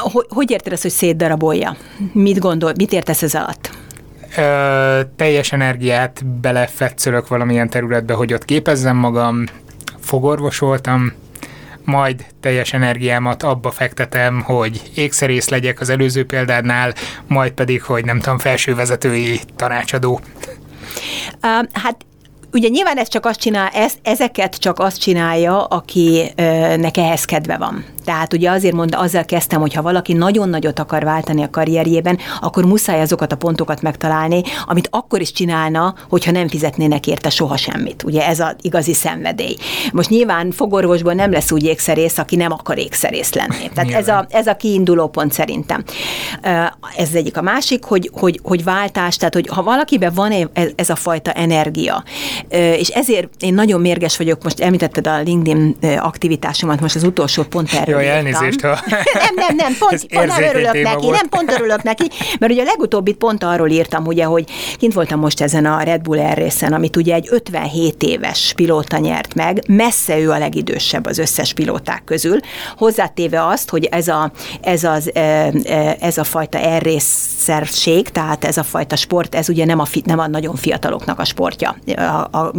Hogy, hogy érted ezt, hogy szétdarabolja? Mit gondol, mit értesz ez alatt? Ö, teljes energiát belefetszölök valamilyen területbe, hogy ott képezzem magam, fogorvosoltam, majd teljes energiámat abba fektetem, hogy ékszerész legyek az előző példádnál, majd pedig, hogy nem tudom, felsővezetői tanácsadó. Uh, hát ugye nyilván ez csak azt csinál, ez, ezeket csak azt csinálja, akinek ehhez kedve van. Tehát ugye azért mondta, azzal kezdtem, hogy ha valaki nagyon nagyot akar váltani a karrierjében, akkor muszáj azokat a pontokat megtalálni, amit akkor is csinálna, hogyha nem fizetnének érte soha semmit. Ugye ez az igazi szenvedély. Most nyilván fogorvosból nem lesz úgy ékszerész, aki nem akar ékszerész lenni. Tehát ez a, ez a kiinduló pont szerintem. Ez az egyik. A másik, hogy, hogy, hogy váltás, tehát hogy ha valakiben van ez a fajta energia, és ezért én nagyon mérges vagyok, most említetted a LinkedIn aktivitásomat, most az utolsó pont erről Jaj, elnézést, ha... nem, nem, nem, pont, pont nem örülök neki, volt. nem pont örülök neki, mert ugye a legutóbbit pont arról írtam, ugye, hogy kint voltam most ezen a Red Bull Air részen, amit ugye egy 57 éves pilóta nyert meg, messze ő a legidősebb az összes pilóták közül, hozzátéve azt, hogy ez a, ez az, ez a fajta errészerség, tehát ez a fajta sport, ez ugye nem a, nem a nagyon fiataloknak a sportja. A, a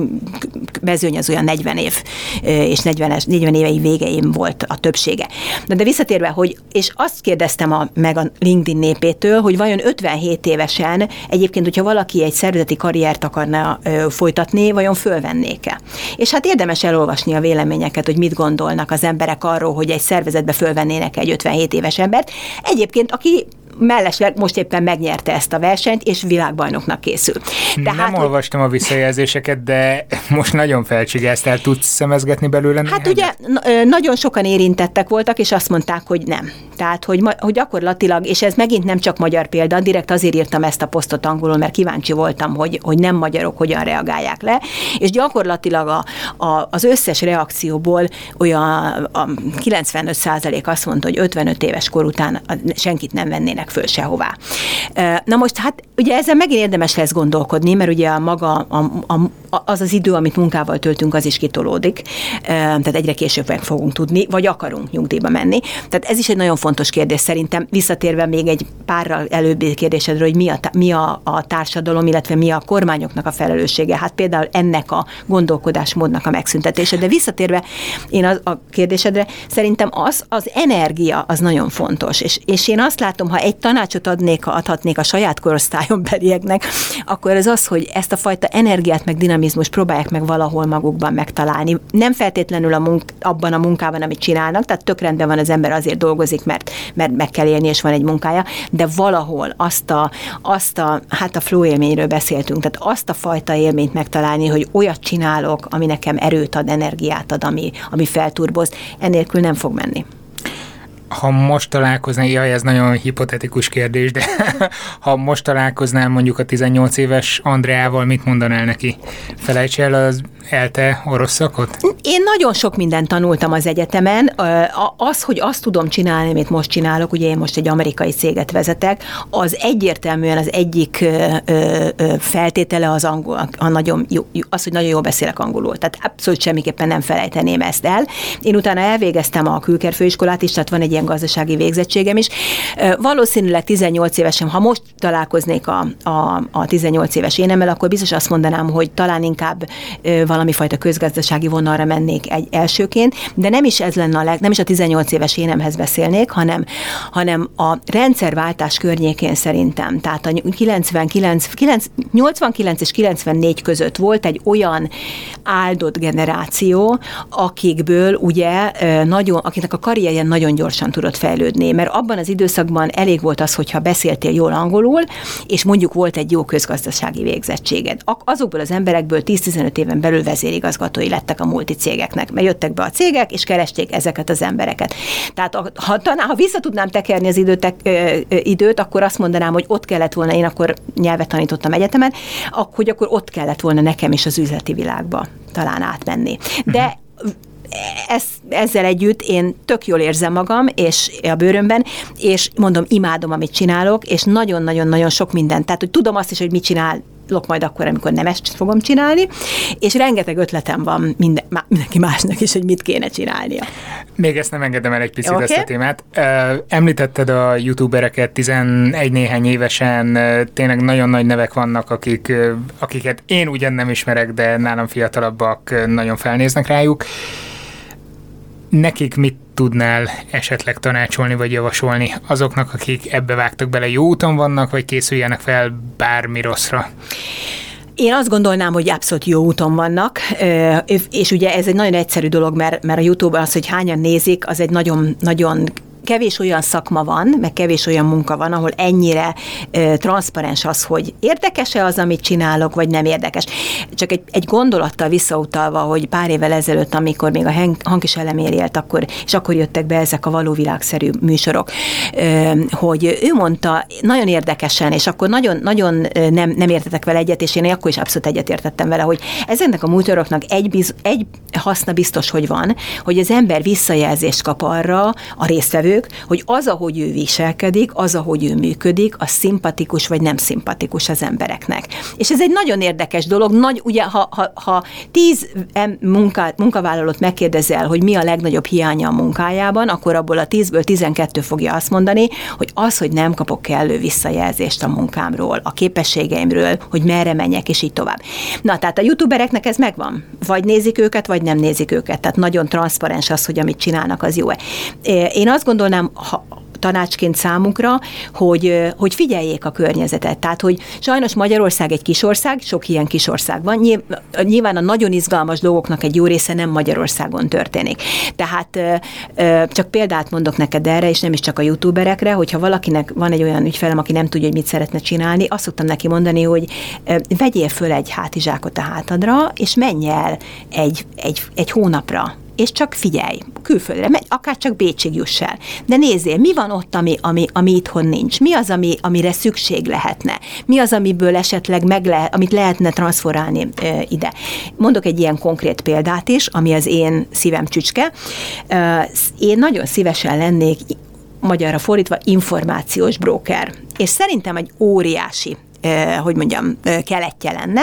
mezőny az olyan 40 év, és 40, 40 évei végeim volt a többsége. De, de visszatérve, hogy, és azt kérdeztem a, meg a LinkedIn népétől, hogy vajon 57 évesen egyébként, hogyha valaki egy szervezeti karriert akarna ö, folytatni, vajon fölvennék-e? És hát érdemes elolvasni a véleményeket, hogy mit gondolnak az emberek arról, hogy egy szervezetbe fölvennének egy 57 éves embert. Egyébként, aki mellesleg most éppen megnyerte ezt a versenyt, és világbajnoknak készül. Tehát, Nem olvastam a visszajelzéseket, de most nagyon felcsigáztál, tudsz szemezgetni belőle? Hát ugye nagyon sokan érintettek voltak, és azt mondták, hogy nem. Tehát, hogy, hogy gyakorlatilag, és ez megint nem csak magyar példa, direkt azért írtam ezt a posztot angolul, mert kíváncsi voltam, hogy, hogy nem magyarok hogyan reagálják le, és gyakorlatilag a, a, az összes reakcióból olyan a 95% azt mondta, hogy 55 éves kor után senkit nem vennének föl sehová. Na most hát ugye ezzel megint érdemes lesz gondolkodni, mert ugye a maga, a, a, az az idő, amit munkával töltünk, az is kitolódik, tehát egyre később meg fogunk tudni, vagy akarunk nyugdíjba menni. Tehát ez is egy nagyon fontos kérdés szerintem, visszatérve még egy párral előbbi kérdésedről, hogy mi a, mi a, a társadalom, illetve mi a kormányoknak a felelőssége. Hát például ennek a gondolkodásmódnak a megszüntetése. De visszatérve én az, a kérdésedre, szerintem az, az energia az nagyon fontos. És, és én azt látom, ha egy tanácsot adnék, adhatnék a saját korosztályon belieknek, akkor ez az, hogy ezt a fajta energiát meg dinamizmus próbálják meg valahol magukban megtalálni. Nem feltétlenül a munk, abban a munkában, amit csinálnak, tehát tök rendben van az ember azért dolgozik, mert, mert meg kell élni, és van egy munkája, de valahol azt a, azt a, hát a flow élményről beszéltünk, tehát azt a fajta élményt megtalálni, hogy olyat csinálok, ami nekem erőt ad, energiát ad, ami, ami felturboz, enélkül nem fog menni ha most találkoznál, jaj, ez nagyon hipotetikus kérdés, de ha most találkoznál mondjuk a 18 éves Andreával, mit mondanál neki? Felejts el az ELTE orosz szakot? Én nagyon sok mindent tanultam az egyetemen. Az, hogy azt tudom csinálni, amit most csinálok, ugye én most egy amerikai céget vezetek, az egyértelműen az egyik feltétele az angol, a nagyon jó, az, hogy nagyon jól beszélek angolul. Tehát abszolút semmiképpen nem felejteném ezt el. Én utána elvégeztem a külkerfőiskolát is, tehát van egy ilyen gazdasági végzettségem is. Valószínűleg 18 évesen, ha most találkoznék a, a, a 18 éves énemmel, akkor biztos azt mondanám, hogy talán inkább valami fajta közgazdasági vonalra mennék egy elsőként, de nem is ez lenne a leg, nem is a 18 éves énemhez beszélnék, hanem, hanem a rendszerváltás környékén szerintem. Tehát a 99, 9, 89 és 94 között volt egy olyan áldott generáció, akikből ugye nagyon, akiknek a karrierje nagyon gyorsan tudott fejlődni, mert abban az időszakban elég volt az, hogyha beszéltél jól angolul, és mondjuk volt egy jó közgazdasági végzettséged. Azokból az emberekből 10-15 éven belül vezérigazgatói lettek a multicégeknek, mert jöttek be a cégek, és keresték ezeket az embereket. Tehát ha, talán, ha vissza tudnám tekerni az időt, ö, időt, akkor azt mondanám, hogy ott kellett volna, én akkor nyelvet tanítottam egyetemen, hogy akkor ott kellett volna nekem is az üzleti világba talán átmenni. De ez, ezzel együtt én tök jól érzem magam, és a bőrömben, és mondom, imádom, amit csinálok, és nagyon-nagyon-nagyon sok mindent. Tehát, hogy tudom azt is, hogy mit csinál lok majd akkor, amikor nem ezt fogom csinálni, és rengeteg ötletem van minden, mindenki másnak is, hogy mit kéne csinálnia. Még ezt nem engedem el egy picit okay. ezt a témát. Említetted a youtubereket 11 néhány évesen, tényleg nagyon nagy nevek vannak, akik, akiket én ugyan nem ismerek, de nálam fiatalabbak nagyon felnéznek rájuk nekik mit tudnál esetleg tanácsolni vagy javasolni azoknak, akik ebbe vágtak bele, jó úton vannak, vagy készüljenek fel bármi rosszra? Én azt gondolnám, hogy abszolút jó úton vannak, és ugye ez egy nagyon egyszerű dolog, mert, mert a YouTube az, hogy hányan nézik, az egy nagyon, nagyon kevés olyan szakma van, meg kevés olyan munka van, ahol ennyire ö, transzparens az, hogy érdekes-e az, amit csinálok, vagy nem érdekes. Csak egy, egy gondolattal visszautalva, hogy pár évvel ezelőtt, amikor még a hang is elemér élt, akkor, és akkor jöttek be ezek a való világszerű műsorok, ö, hogy ő mondta nagyon érdekesen, és akkor nagyon, nagyon nem, nem értetek vele egyet, és én akkor is abszolút egyet értettem vele, hogy ezeknek a műsoroknak egy, biz, egy haszna biztos, hogy van, hogy az ember visszajelzést kap arra a résztvevő, szülők, hogy az, ahogy ő viselkedik, az, ahogy ő működik, az szimpatikus vagy nem szimpatikus az embereknek. És ez egy nagyon érdekes dolog. Nagy, ugye, ha, ha, ha tíz munka, munkavállalót megkérdezel, hogy mi a legnagyobb hiánya a munkájában, akkor abból a tízből tizenkettő fogja azt mondani, hogy az, hogy nem kapok kellő visszajelzést a munkámról, a képességeimről, hogy merre menjek, és így tovább. Na, tehát a youtubereknek ez megvan. Vagy nézik őket, vagy nem nézik őket. Tehát nagyon transzparens az, hogy amit csinálnak, az jó-e. Én azt gondolom, gondolnám, ha, tanácsként számukra, hogy, hogy figyeljék a környezetet. Tehát, hogy sajnos Magyarország egy kisország, sok ilyen kisország van. Nyilván a nagyon izgalmas dolgoknak egy jó része nem Magyarországon történik. Tehát csak példát mondok neked erre, és nem is csak a youtuberekre, hogyha valakinek van egy olyan ügyfelem, aki nem tudja, hogy mit szeretne csinálni, azt szoktam neki mondani, hogy vegyél föl egy hátizsákot a hátadra, és menj el egy, egy, egy hónapra és csak figyelj, külföldre, megy, akár csak Bécsig juss el. De nézzél, mi van ott, ami, ami, ami itthon nincs? Mi az, ami, amire szükség lehetne? Mi az, amiből esetleg meg lehet, amit lehetne transformálni e, ide? Mondok egy ilyen konkrét példát is, ami az én szívem csücske. E, én nagyon szívesen lennék magyarra fordítva információs broker. És szerintem egy óriási hogy mondjam, keletje lenne,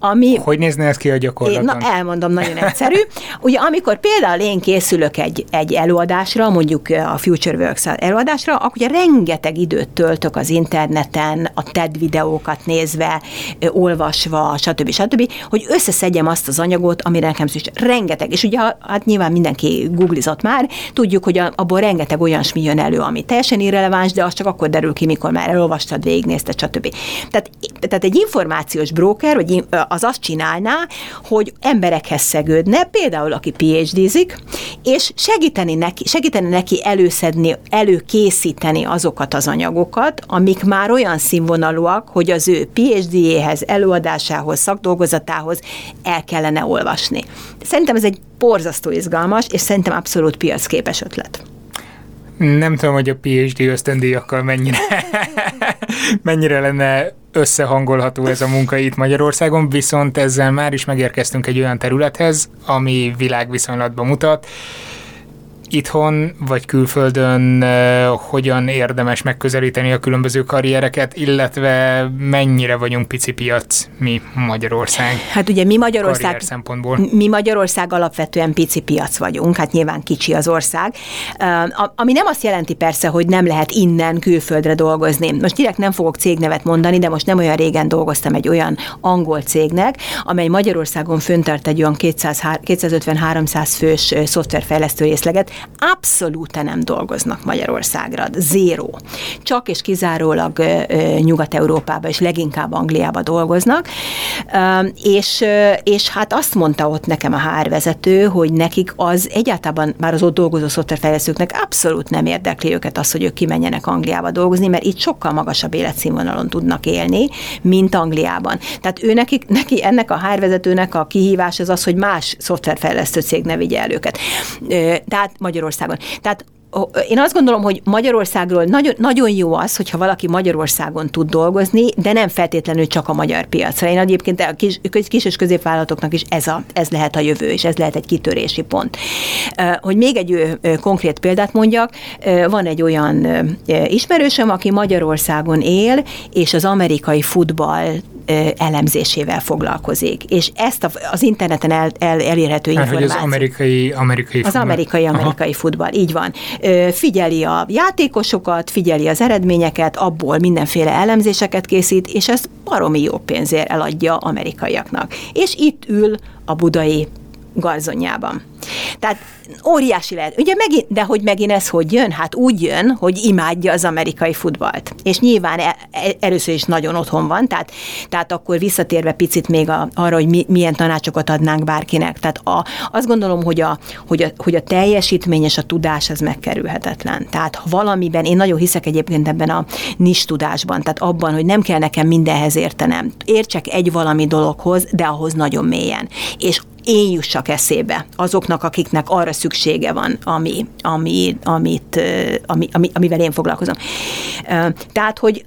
ami... Hogy nézne ez ki a gyakorlatban? Én, na, elmondom, nagyon egyszerű. Ugye amikor például én készülök egy, egy előadásra, mondjuk a Future Works előadásra, akkor ugye rengeteg időt töltök az interneten, a TED videókat nézve, olvasva, stb. stb., hogy összeszedjem azt az anyagot, amire nekem szükség. Rengeteg. És ugye hát nyilván mindenki googlizott már, tudjuk, hogy abból rengeteg olyasmi jön elő, ami teljesen irreleváns, de az csak akkor derül ki, mikor már elolvastad, végignézted, stb. Tehát, tehát egy információs broker, vagy az azt csinálná, hogy emberekhez szegődne, például aki PhD-zik, és segíteni neki, segíteni neki előszedni, előkészíteni azokat az anyagokat, amik már olyan színvonalúak, hogy az ő PhD-éhez, előadásához, szakdolgozatához el kellene olvasni. Szerintem ez egy borzasztó izgalmas, és szerintem abszolút piacképes ötlet. Nem tudom, hogy a PhD ösztöndíjakkal mennyire, mennyire lenne összehangolható ez a munka itt Magyarországon, viszont ezzel már is megérkeztünk egy olyan területhez, ami világviszonylatban mutat, itthon vagy külföldön hogyan érdemes megközelíteni a különböző karriereket, illetve mennyire vagyunk pici piac mi Magyarország? Hát ugye mi Magyarország, szempontból. mi Magyarország alapvetően pici piac vagyunk, hát nyilván kicsi az ország, ami nem azt jelenti persze, hogy nem lehet innen külföldre dolgozni. Most direkt nem fogok cégnevet mondani, de most nem olyan régen dolgoztam egy olyan angol cégnek, amely Magyarországon föntart egy olyan 250-300 fős szoftverfejlesztő részleget, abszolút nem dolgoznak Magyarországra, zéró. Csak és kizárólag Nyugat-Európában és leginkább Angliába dolgoznak, és, és hát azt mondta ott nekem a HR vezető, hogy nekik az egyáltalán már az ott dolgozó szoftverfejlesztőknek abszolút nem érdekli őket az, hogy ők kimenjenek Angliába dolgozni, mert itt sokkal magasabb életszínvonalon tudnak élni, mint Angliában. Tehát ő neki, neki ennek a HR vezetőnek a kihívás az az, hogy más szoftverfejlesztő cég ne vigye el őket. Tehát Magyarországon. Tehát én azt gondolom, hogy Magyarországról nagyon, nagyon jó az, hogyha valaki Magyarországon tud dolgozni, de nem feltétlenül csak a magyar piacra. Én egyébként a kis, kis és középvállalatoknak is ez, a, ez lehet a jövő, és ez lehet egy kitörési pont. Hogy még egy konkrét példát mondjak, van egy olyan ismerősöm, aki Magyarországon él, és az amerikai futball elemzésével foglalkozik. És ezt az interneten el, el, elérhető hát, információt. az amerikai, amerikai Az futball. amerikai, amerikai Aha. futball, így van. Figyeli a játékosokat, figyeli az eredményeket, abból mindenféle elemzéseket készít, és ezt baromi jó pénzért eladja amerikaiaknak. És itt ül a budai garzonyában. Tehát óriási lehet. Ugye megint, de hogy megint ez hogy jön? Hát úgy jön, hogy imádja az amerikai futballt. És nyilván el, el, először is nagyon otthon van, tehát, tehát akkor visszatérve picit még a, arra, hogy mi, milyen tanácsokat adnánk bárkinek. Tehát a, azt gondolom, hogy a, hogy, a, hogy a teljesítmény és a tudás az megkerülhetetlen. Tehát ha valamiben, én nagyon hiszek egyébként ebben a nis tudásban, tehát abban, hogy nem kell nekem mindenhez értenem. Értsek egy valami dologhoz, de ahhoz nagyon mélyen. És én jussak eszébe azoknak, akiknek arra szüksége van, ami, ami, amit, ami, ami, amivel én foglalkozom. Tehát, hogy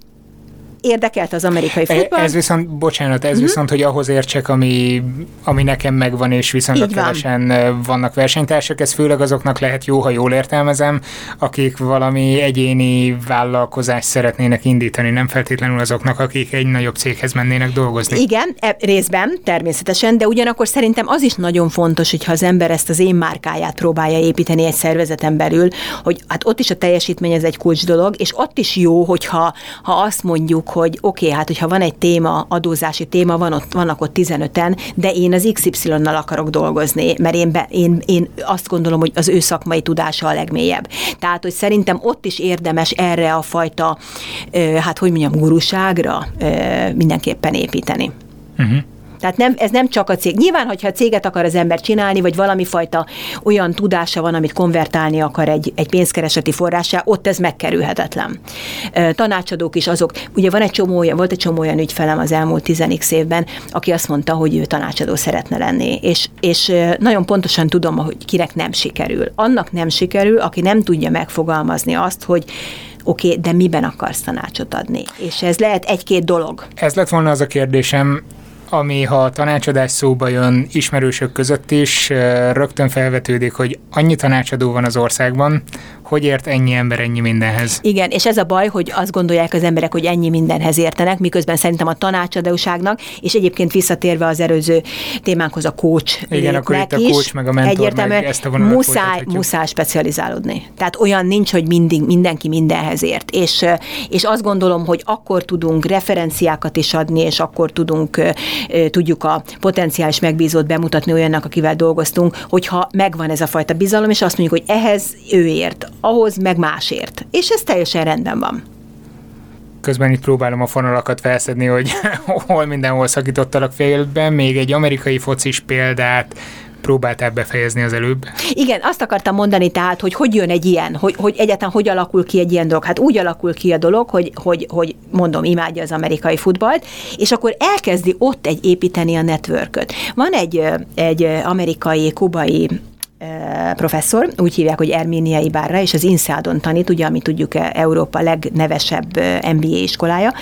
érdekelt az amerikai e, futball. Ez viszont, bocsánat, ez uh-huh. viszont, hogy ahhoz értsek, ami, ami nekem megvan, és viszonylag van. kevesen vannak versenytársak, ez főleg azoknak lehet jó, ha jól értelmezem, akik valami egyéni vállalkozást szeretnének indítani, nem feltétlenül azoknak, akik egy nagyobb céghez mennének dolgozni. Igen, e, részben, természetesen, de ugyanakkor szerintem az is nagyon fontos, hogyha az ember ezt az én márkáját próbálja építeni egy szervezeten belül, hogy hát ott is a teljesítmény ez egy kulcs dolog, és ott is jó, hogyha ha azt mondjuk, hogy oké, okay, hát hogyha van egy téma, adózási téma, van ott, vannak ott 15-en, de én az XY-nal akarok dolgozni, mert én, be, én, én azt gondolom, hogy az ő szakmai tudása a legmélyebb. Tehát, hogy szerintem ott is érdemes erre a fajta, hát hogy mondjam, guruságra mindenképpen építeni. Uh-huh. Tehát nem, ez nem csak a cég. Nyilván, hogyha a céget akar az ember csinálni, vagy valami fajta olyan tudása van, amit konvertálni akar egy, egy pénzkereseti forrásá, ott ez megkerülhetetlen. Tanácsadók is azok, ugye van egy csomó olyan, volt egy csomó olyan ügyfelem az elmúlt 10 évben, aki azt mondta, hogy ő tanácsadó szeretne lenni, és, és nagyon pontosan tudom, hogy kinek nem sikerül. Annak nem sikerül, aki nem tudja megfogalmazni azt, hogy oké, okay, de miben akarsz tanácsot adni? És ez lehet egy-két dolog. Ez lett volna az a kérdésem, ami ha a tanácsadás szóba jön ismerősök között is, rögtön felvetődik, hogy annyi tanácsadó van az országban, hogy ért ennyi ember ennyi mindenhez. Igen, és ez a baj, hogy azt gondolják az emberek, hogy ennyi mindenhez értenek, miközben szerintem a tanácsadóságnak, és egyébként visszatérve az előző témánkhoz a coach. Igen, akkor itt a coach meg a mentor meg ezt a muszáj, muszáj specializálódni. Tehát olyan nincs, hogy mindig, mindenki mindenhez ért. És, és azt gondolom, hogy akkor tudunk referenciákat is adni, és akkor tudunk, tudjuk a potenciális megbízót bemutatni olyannak, akivel dolgoztunk, hogyha megvan ez a fajta bizalom, és azt mondjuk, hogy ehhez ő ért, ahhoz meg másért. És ez teljesen rendben van. Közben itt próbálom a fonalakat felszedni, hogy hol mindenhol szakítottalak félben, még egy amerikai focis példát, próbáltál befejezni az előbb. Igen, azt akartam mondani tehát, hogy hogy jön egy ilyen, hogy, hogy egyáltalán hogy alakul ki egy ilyen dolog. Hát úgy alakul ki a dolog, hogy, hogy, hogy mondom, imádja az amerikai futballt, és akkor elkezdi ott egy építeni a networköt. Van egy, egy amerikai, kubai professzor, úgy hívják, hogy Erménia Ibarra, és az INSEAD-on tanít, ugye, ami tudjuk Európa legnevesebb MBA iskolája,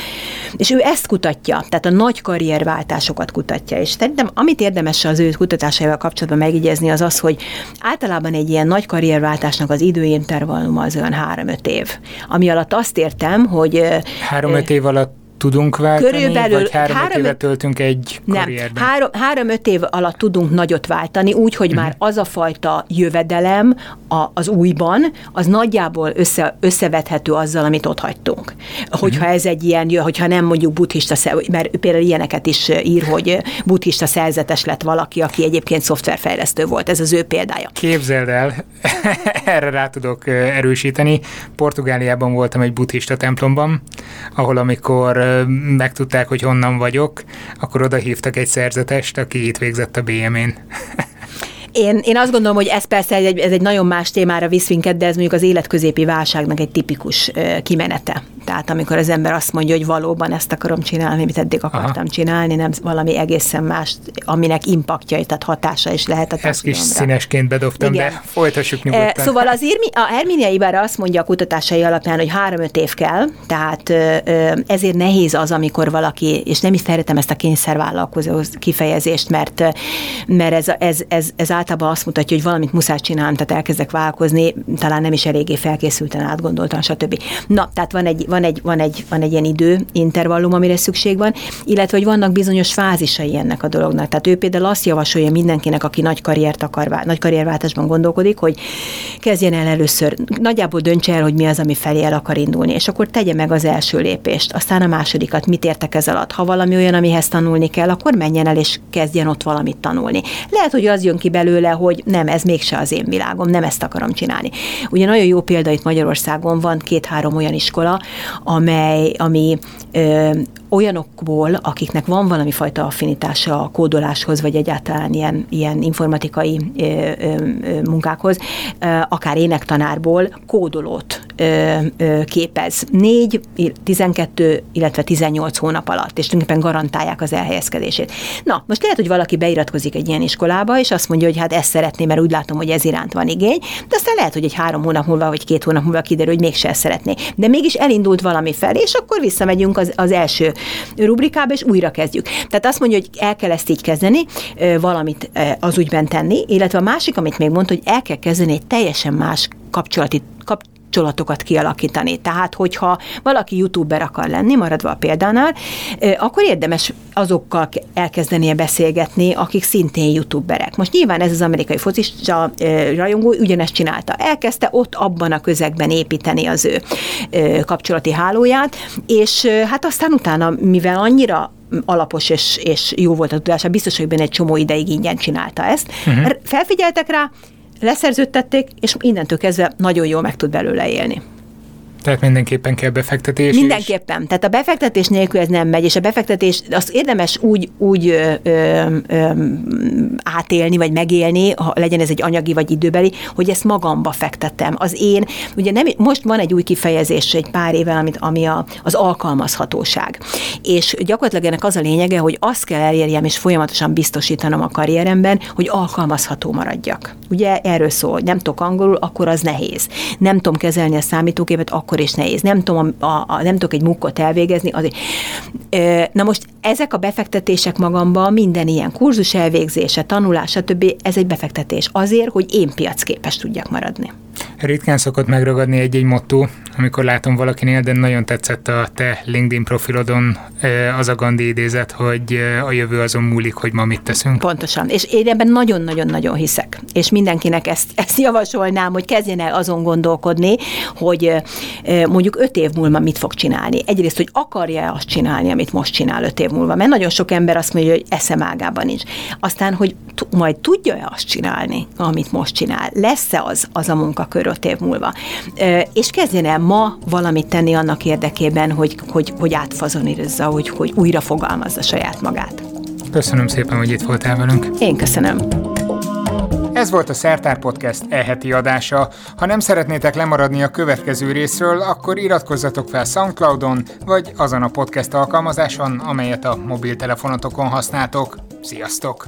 és ő ezt kutatja, tehát a nagy karrierváltásokat kutatja, és szerintem amit érdemes az ő kutatásaival kapcsolatban megjegyezni, az az, hogy általában egy ilyen nagy karrierváltásnak az időintervalluma az olyan három-öt év, ami alatt azt értem, hogy... Három-öt év alatt tudunk váltani, Körülbelül vagy három, három évet töltünk egy nem, karrierben? Három, három-öt év alatt tudunk nagyot váltani, úgy, hogy uh-huh. már az a fajta jövedelem a, az újban, az nagyjából össze, összevethető azzal, amit ott hagytunk. Hogyha uh-huh. ez egy ilyen, hogyha nem mondjuk buddhista, mert például ilyeneket is ír, hogy buddhista szerzetes lett valaki, aki egyébként szoftverfejlesztő volt. Ez az ő példája. Képzeld el, erre rá tudok erősíteni. Portugáliában voltam egy buddhista templomban, ahol amikor megtudták, hogy honnan vagyok, akkor oda hívtak egy szerzetest, aki itt végzett a BM-én. Én, én azt gondolom, hogy ez persze egy, ez egy nagyon más témára visz minket, de ez mondjuk az életközépi válságnak egy tipikus kimenete. Tehát amikor az ember azt mondja, hogy valóban ezt akarom csinálni, amit eddig akartam Aha. csinálni, nem valami egészen más, aminek impaktja, tehát hatása is lehet a Ezt kis színesként bedobtam, Igen. de folytassuk nyugodtan. Szóval az Irmi, a Herminia Ibarra azt mondja a kutatásai alapján, hogy három-öt év kell, tehát ezért nehéz az, amikor valaki, és nem is szeretem ezt a kényszervállalkozó kifejezést, mert, mert ez, ez, ez, ez általában azt mutatja, hogy valamit muszáj csinálni, tehát elkezdek vállalkozni, talán nem is eléggé felkészülten, átgondoltan, stb. Na, tehát van egy, van egy, van egy, van egy ilyen idő intervallum, amire szükség van, illetve hogy vannak bizonyos fázisai ennek a dolognak. Tehát ő például azt javasolja mindenkinek, aki nagy karriert akar, nagy karrierváltásban gondolkodik, hogy kezdjen el először, nagyjából döntse el, hogy mi az, ami felé el akar indulni, és akkor tegye meg az első lépést, aztán a másodikat, mit értek ez alatt. Ha valami olyan, amihez tanulni kell, akkor menjen el és kezdjen ott valamit tanulni. Lehet, hogy az jön ki belőle, belőle, hogy nem, ez mégse az én világom, nem ezt akarom csinálni. Ugye nagyon jó példa itt Magyarországon van két-három olyan iskola, amely, ami ö, olyanokból, akiknek van valami fajta affinitása a kódoláshoz, vagy egyáltalán ilyen, ilyen informatikai ö, ö, munkákhoz, ö, akár énektanárból kódolót képez 4, 12, illetve 18 hónap alatt, és tulajdonképpen garantálják az elhelyezkedését. Na, most lehet, hogy valaki beiratkozik egy ilyen iskolába, és azt mondja, hogy hát ezt szeretné, mert úgy látom, hogy ez iránt van igény, de aztán lehet, hogy egy három hónap múlva, vagy két hónap múlva kiderül, hogy mégse ezt szeretné. De mégis elindult valami felé, és akkor visszamegyünk az, az első rubrikába, és újra kezdjük. Tehát azt mondja, hogy el kell ezt így kezdeni, valamit az ügyben tenni, illetve a másik, amit még mondta, hogy el kell kezdeni egy teljesen más kapcsolati kap, kapcsolatokat kialakítani. Tehát, hogyha valaki youtuber akar lenni, maradva a példánál, akkor érdemes azokkal elkezdenie beszélgetni, akik szintén youtuberek. Most nyilván ez az amerikai focista rajongó ugyanezt csinálta. Elkezdte ott abban a közegben építeni az ő kapcsolati hálóját, és hát aztán utána, mivel annyira alapos és, és jó volt a tudása, biztos, hogy benne egy csomó ideig ingyen csinálta ezt. Uh-huh. Felfigyeltek rá, leszerződtették, és innentől kezdve nagyon jól meg tud belőle élni. Tehát mindenképpen kell befektetés. Mindenképpen. És... Tehát a befektetés nélkül ez nem megy, és a befektetés azt érdemes úgy, úgy ö, ö, ö, átélni, vagy megélni, ha legyen ez egy anyagi vagy időbeli, hogy ezt magamba fektetem. Az én, ugye nem, most van egy új kifejezés egy pár éve, amit, ami a, az alkalmazhatóság. És gyakorlatilag ennek az a lényege, hogy azt kell elérjem, és folyamatosan biztosítanom a karrieremben, hogy alkalmazható maradjak. Ugye erről szól, nem tudok angolul, akkor az nehéz. Nem tudom kezelni a számítógépet, akkor akkor is nehéz. Nem tudom, a, a, nem tudok egy mukkot elvégezni. Azért. Na most ezek a befektetések magamba, minden ilyen kurzus elvégzése, tanulás, stb. ez egy befektetés azért, hogy én piacképes tudjak maradni. Ritkán szokott megragadni egy-egy motto, amikor látom valakinél, de nagyon tetszett a te LinkedIn profilodon az a Gandhi idézet, hogy a jövő azon múlik, hogy ma mit teszünk. Pontosan, és én ebben nagyon-nagyon-nagyon hiszek, és mindenkinek ezt, ezt javasolnám, hogy kezdjen el azon gondolkodni, hogy mondjuk öt év múlva mit fog csinálni. Egyrészt, hogy akarja azt csinálni, amit most csinál öt év múlva, mert nagyon sok ember azt mondja, hogy eszem ágában nincs. Aztán, hogy t- majd tudja-e azt csinálni, amit most csinál, lesz-e az, az a munkakör öt év múlva. És kezdjen el ma valamit tenni annak érdekében, hogy, hogy, hogy átfazonírozza, hogy, hogy újra fogalmazza saját magát. Köszönöm szépen, hogy itt voltál velünk. Én köszönöm. Ez volt a Szertár Podcast eheti adása. Ha nem szeretnétek lemaradni a következő részről, akkor iratkozzatok fel Soundcloudon, vagy azon a podcast alkalmazáson, amelyet a mobiltelefonotokon használtok. Sziasztok!